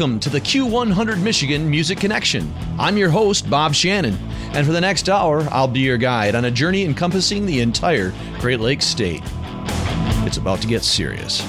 Welcome to the Q100 Michigan Music Connection. I'm your host, Bob Shannon, and for the next hour, I'll be your guide on a journey encompassing the entire Great Lakes state. It's about to get serious.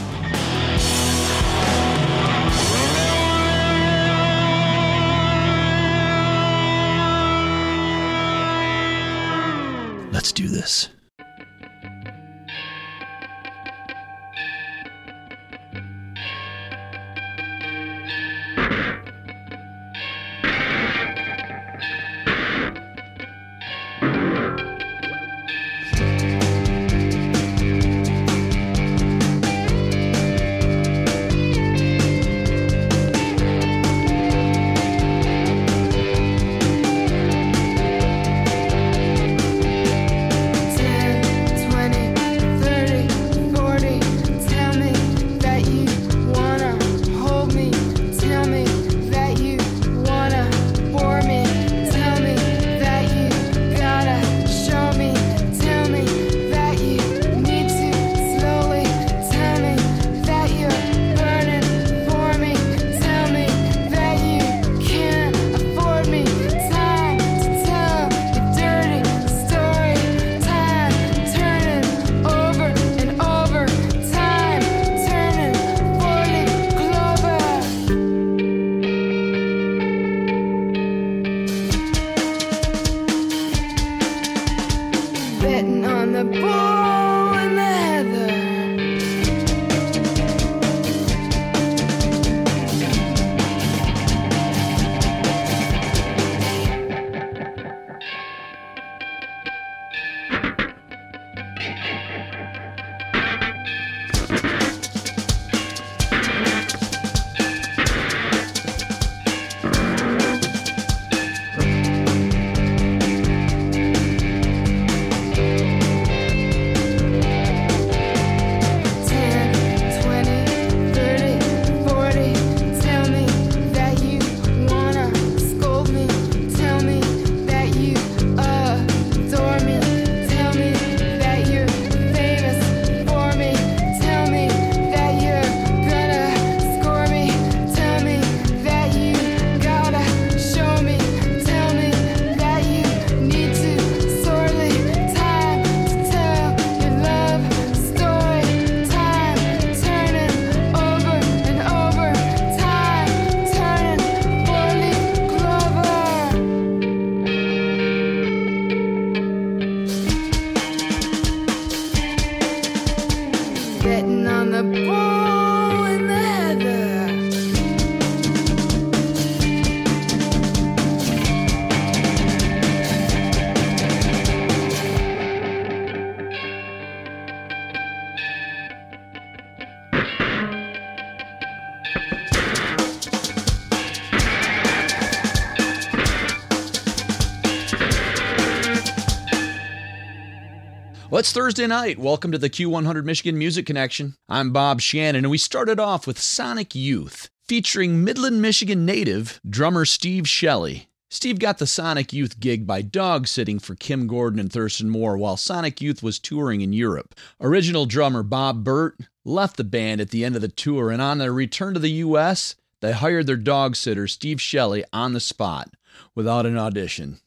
It's Thursday night. Welcome to the Q100 Michigan Music Connection. I'm Bob Shannon, and we started off with Sonic Youth, featuring Midland, Michigan native drummer Steve Shelley. Steve got the Sonic Youth gig by dog sitting for Kim Gordon and Thurston Moore while Sonic Youth was touring in Europe. Original drummer Bob Bert left the band at the end of the tour, and on their return to the U.S., they hired their dog sitter, Steve Shelley, on the spot without an audition.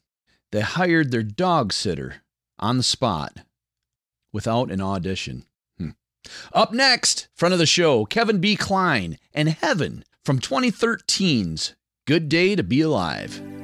They hired their dog sitter on the spot without an audition. Hmm. Up next, front of the show, Kevin B. Klein and Heaven from 2013's Good Day to Be Alive.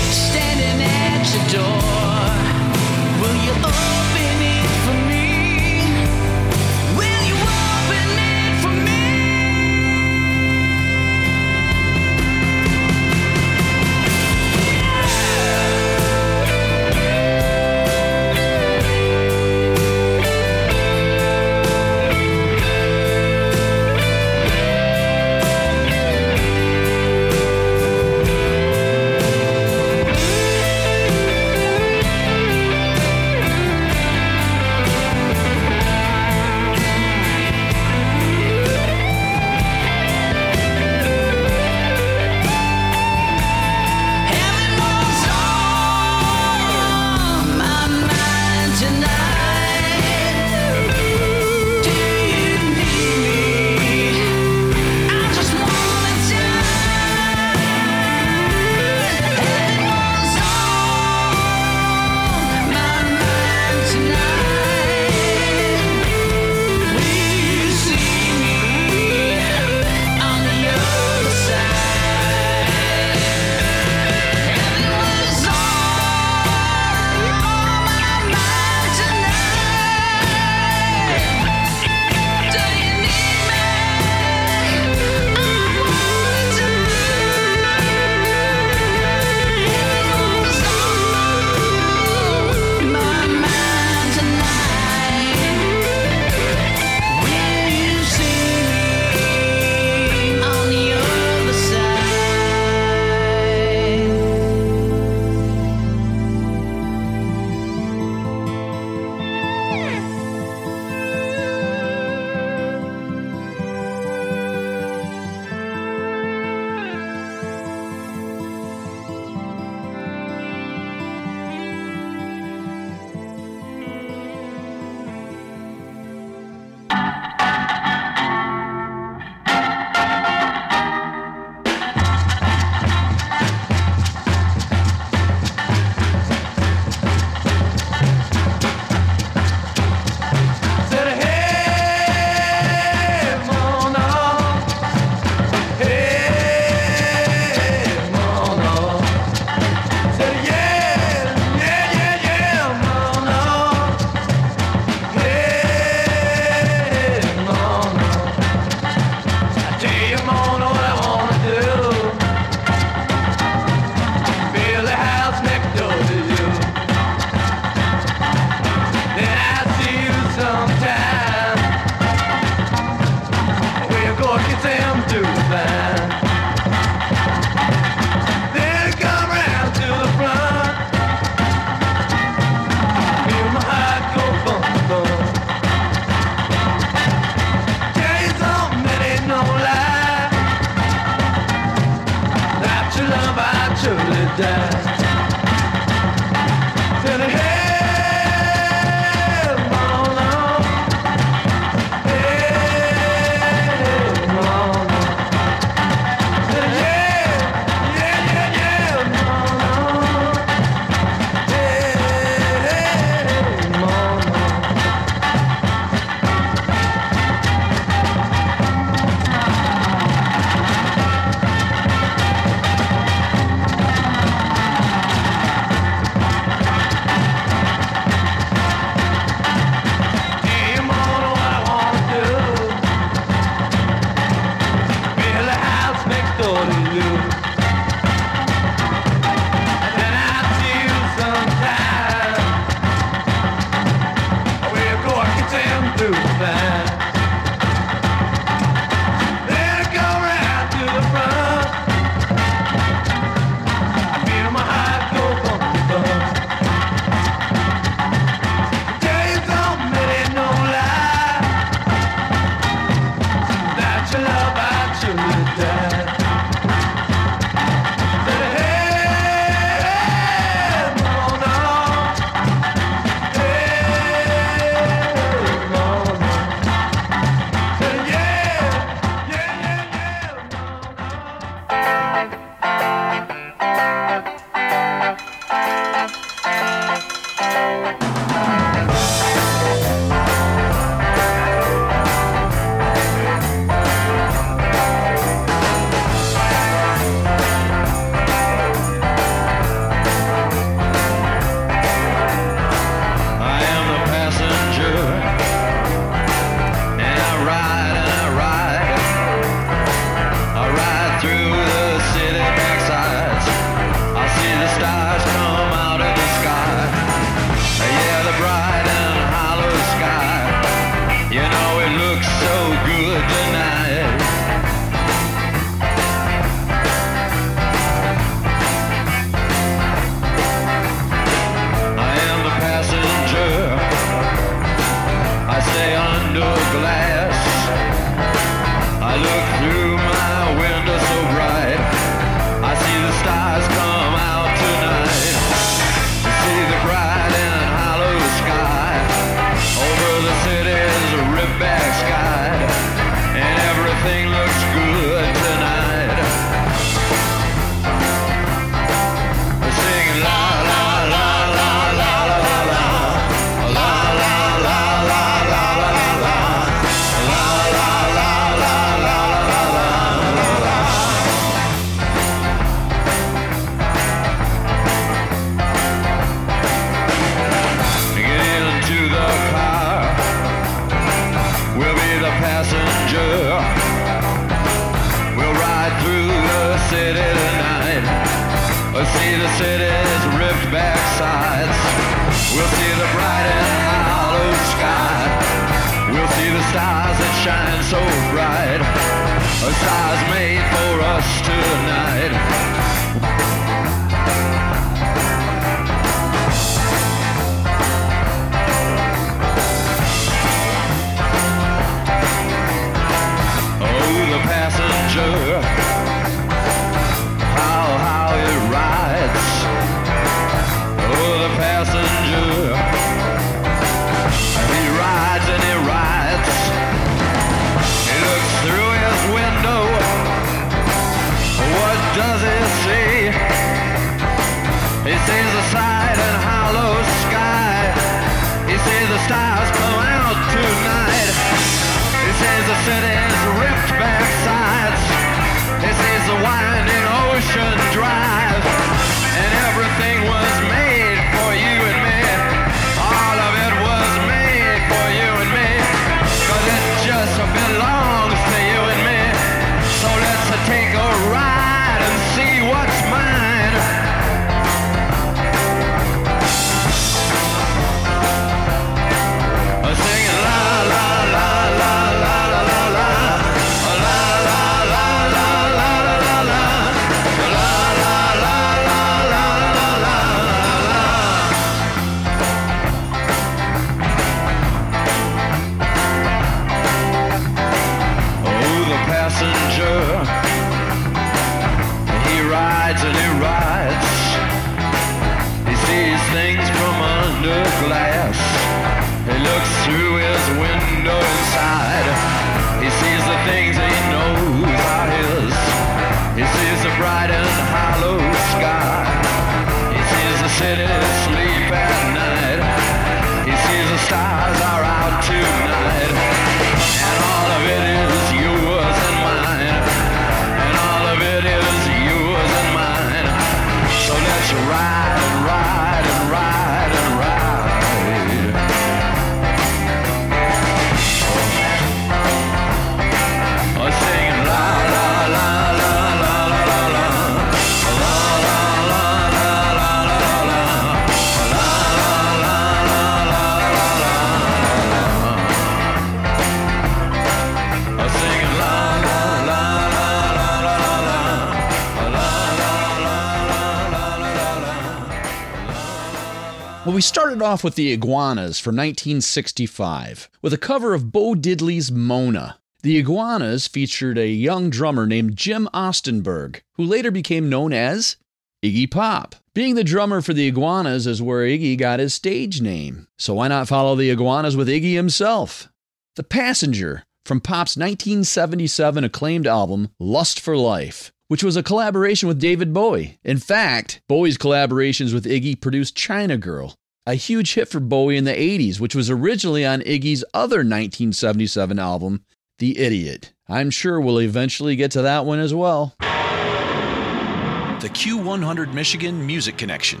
We started off with the Iguanas from 1965 with a cover of Bo Diddley's Mona. The Iguanas featured a young drummer named Jim Osterberg, who later became known as Iggy Pop. Being the drummer for the Iguanas is where Iggy got his stage name. So why not follow the Iguanas with Iggy himself? The Passenger from Pop's 1977 acclaimed album Lust for Life, which was a collaboration with David Bowie. In fact, Bowie's collaborations with Iggy produced China Girl, a huge hit for Bowie in the 80s, which was originally on Iggy's other 1977 album, The Idiot. I'm sure we'll eventually get to that one as well. The Q100 Michigan Music Connection.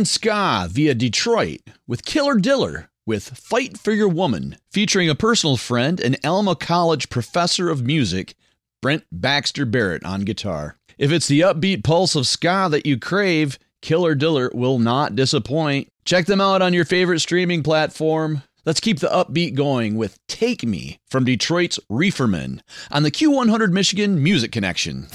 Band ska via Detroit with Killer Diller with Fight for Your Woman, featuring a personal friend and Alma College professor of music, Brent Baxter Barrett, on guitar. If it's the upbeat pulse of ska that you crave, Killer Diller will not disappoint. Check them out on your favorite streaming platform. Let's keep the upbeat going with Take Me from Detroit's Reeferman on the Q100 Michigan Music Connection.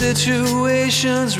Situation's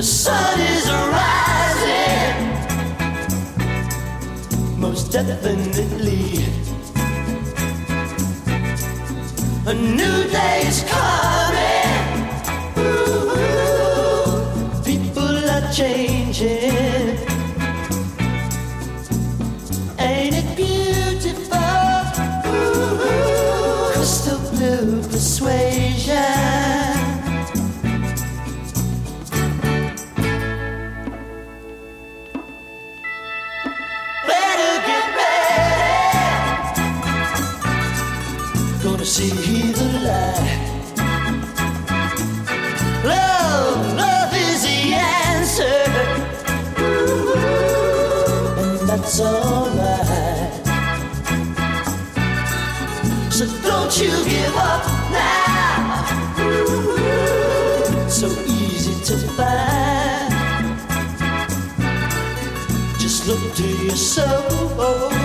The sun is rising, most definitely. A new day is coming. yourself.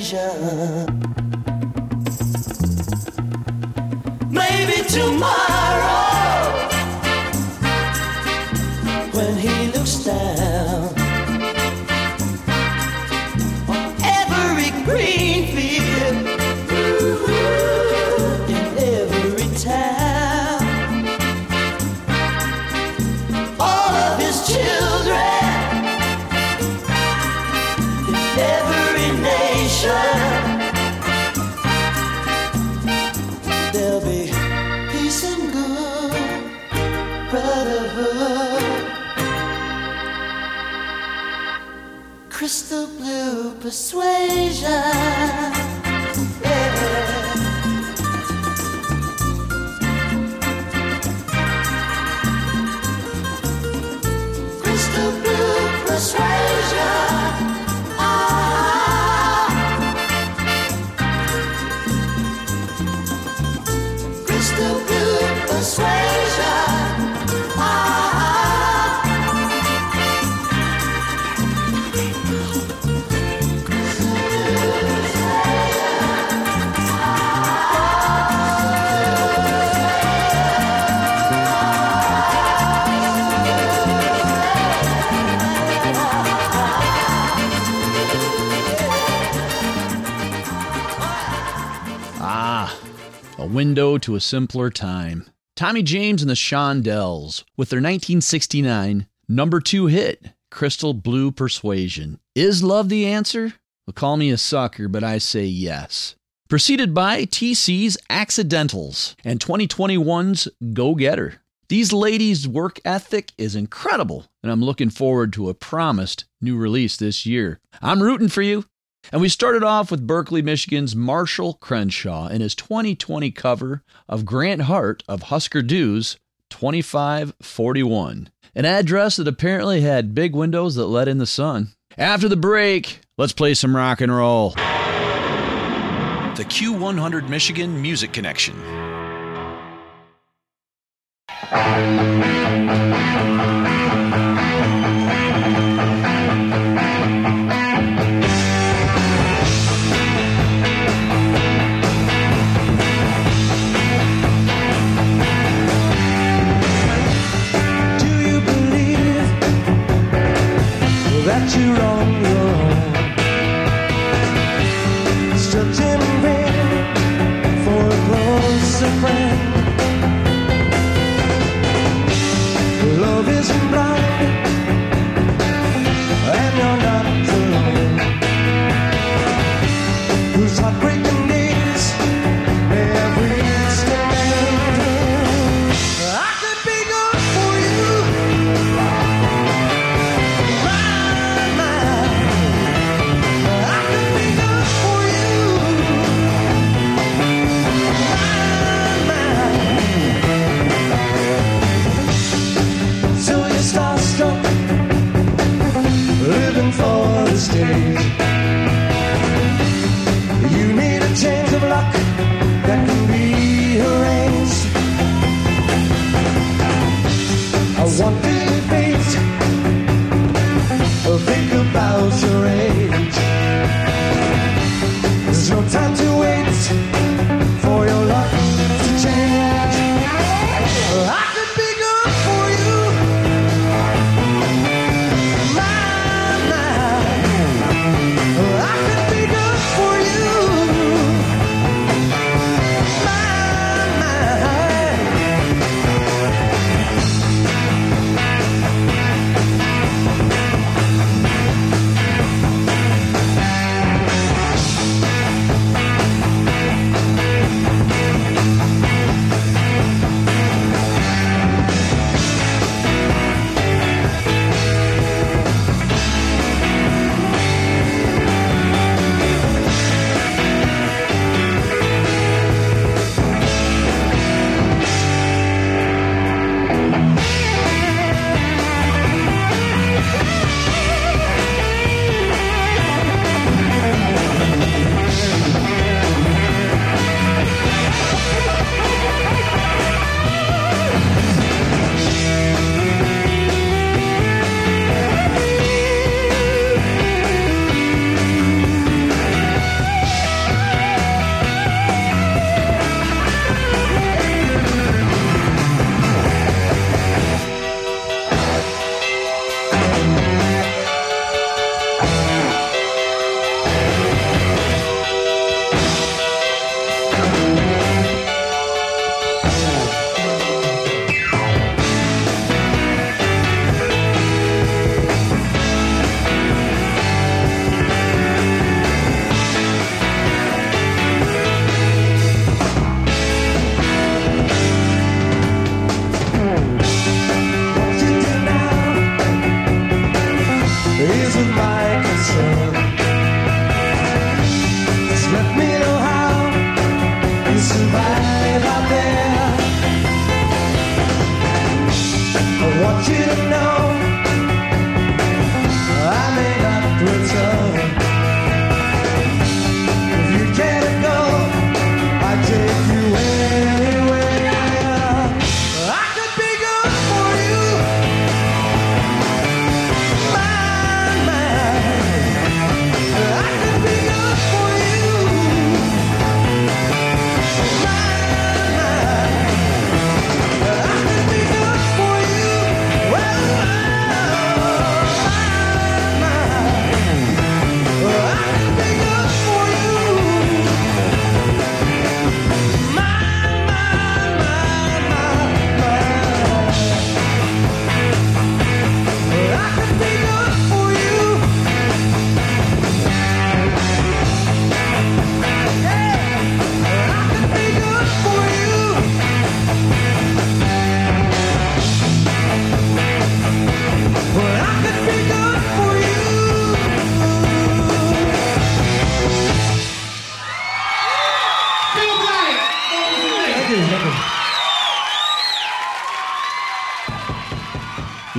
vision. Maybe tomorrow. To a simpler time. Tommy James and the Shondells with their 1969 number two hit, Crystal Blue Persuasion. Is love the answer? Well, call me a sucker, but I say yes. Preceded by TC's Accidentals and 2021's Go Getter. These ladies' work ethic is incredible, and I'm looking forward to a promised new release this year. I'm rooting for you. And we started off with Berkley, Michigan's Marshall Crenshaw in his 2020 cover of Grant Hart of Husker Du's 2541, an address that apparently had big windows that let in the sun. After the break, let's play some rock and roll. The Q100 Michigan Music Connection. survive out there. I want you to know.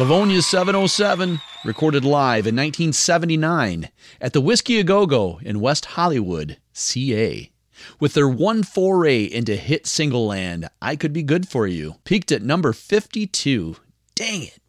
Livonia 707, recorded live in 1979 at the Whisky A Go Go in West Hollywood, CA. With their one foray into hit single land, I Could Be Good For You, peaked at number 52. Dang it!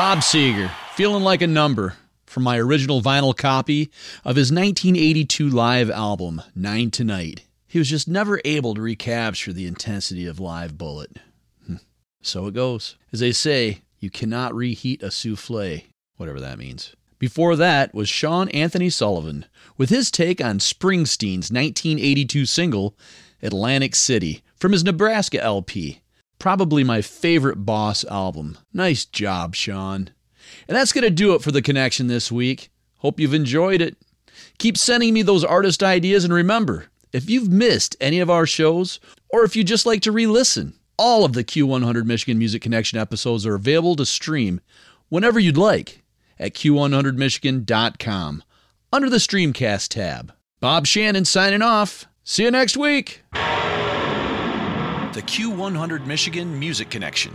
Bob Seger, feeling like a number from my original vinyl copy of his 1982 live album, Nine Tonight. He was just never able to recapture the intensity of Live Bullet. Hmm. So it goes. As they say, you cannot reheat a souffle, whatever that means. Before that was Sean Anthony Sullivan with his take on Springsteen's 1982 single, Atlantic City, from his Nebraska LP. Probably my favorite Boss album. Nice job, Sean. And that's going to do it for the connection this week. Hope you've enjoyed it. Keep sending me those artist ideas, and remember, if you've missed any of our shows, or if you just like to re listen, all of the Q100 Michigan Music Connection episodes are available to stream whenever you'd like at Q100Michigan.com under the Streamcast tab. Bob Shannon signing off. See you next week. The Q100 Michigan Music Connection.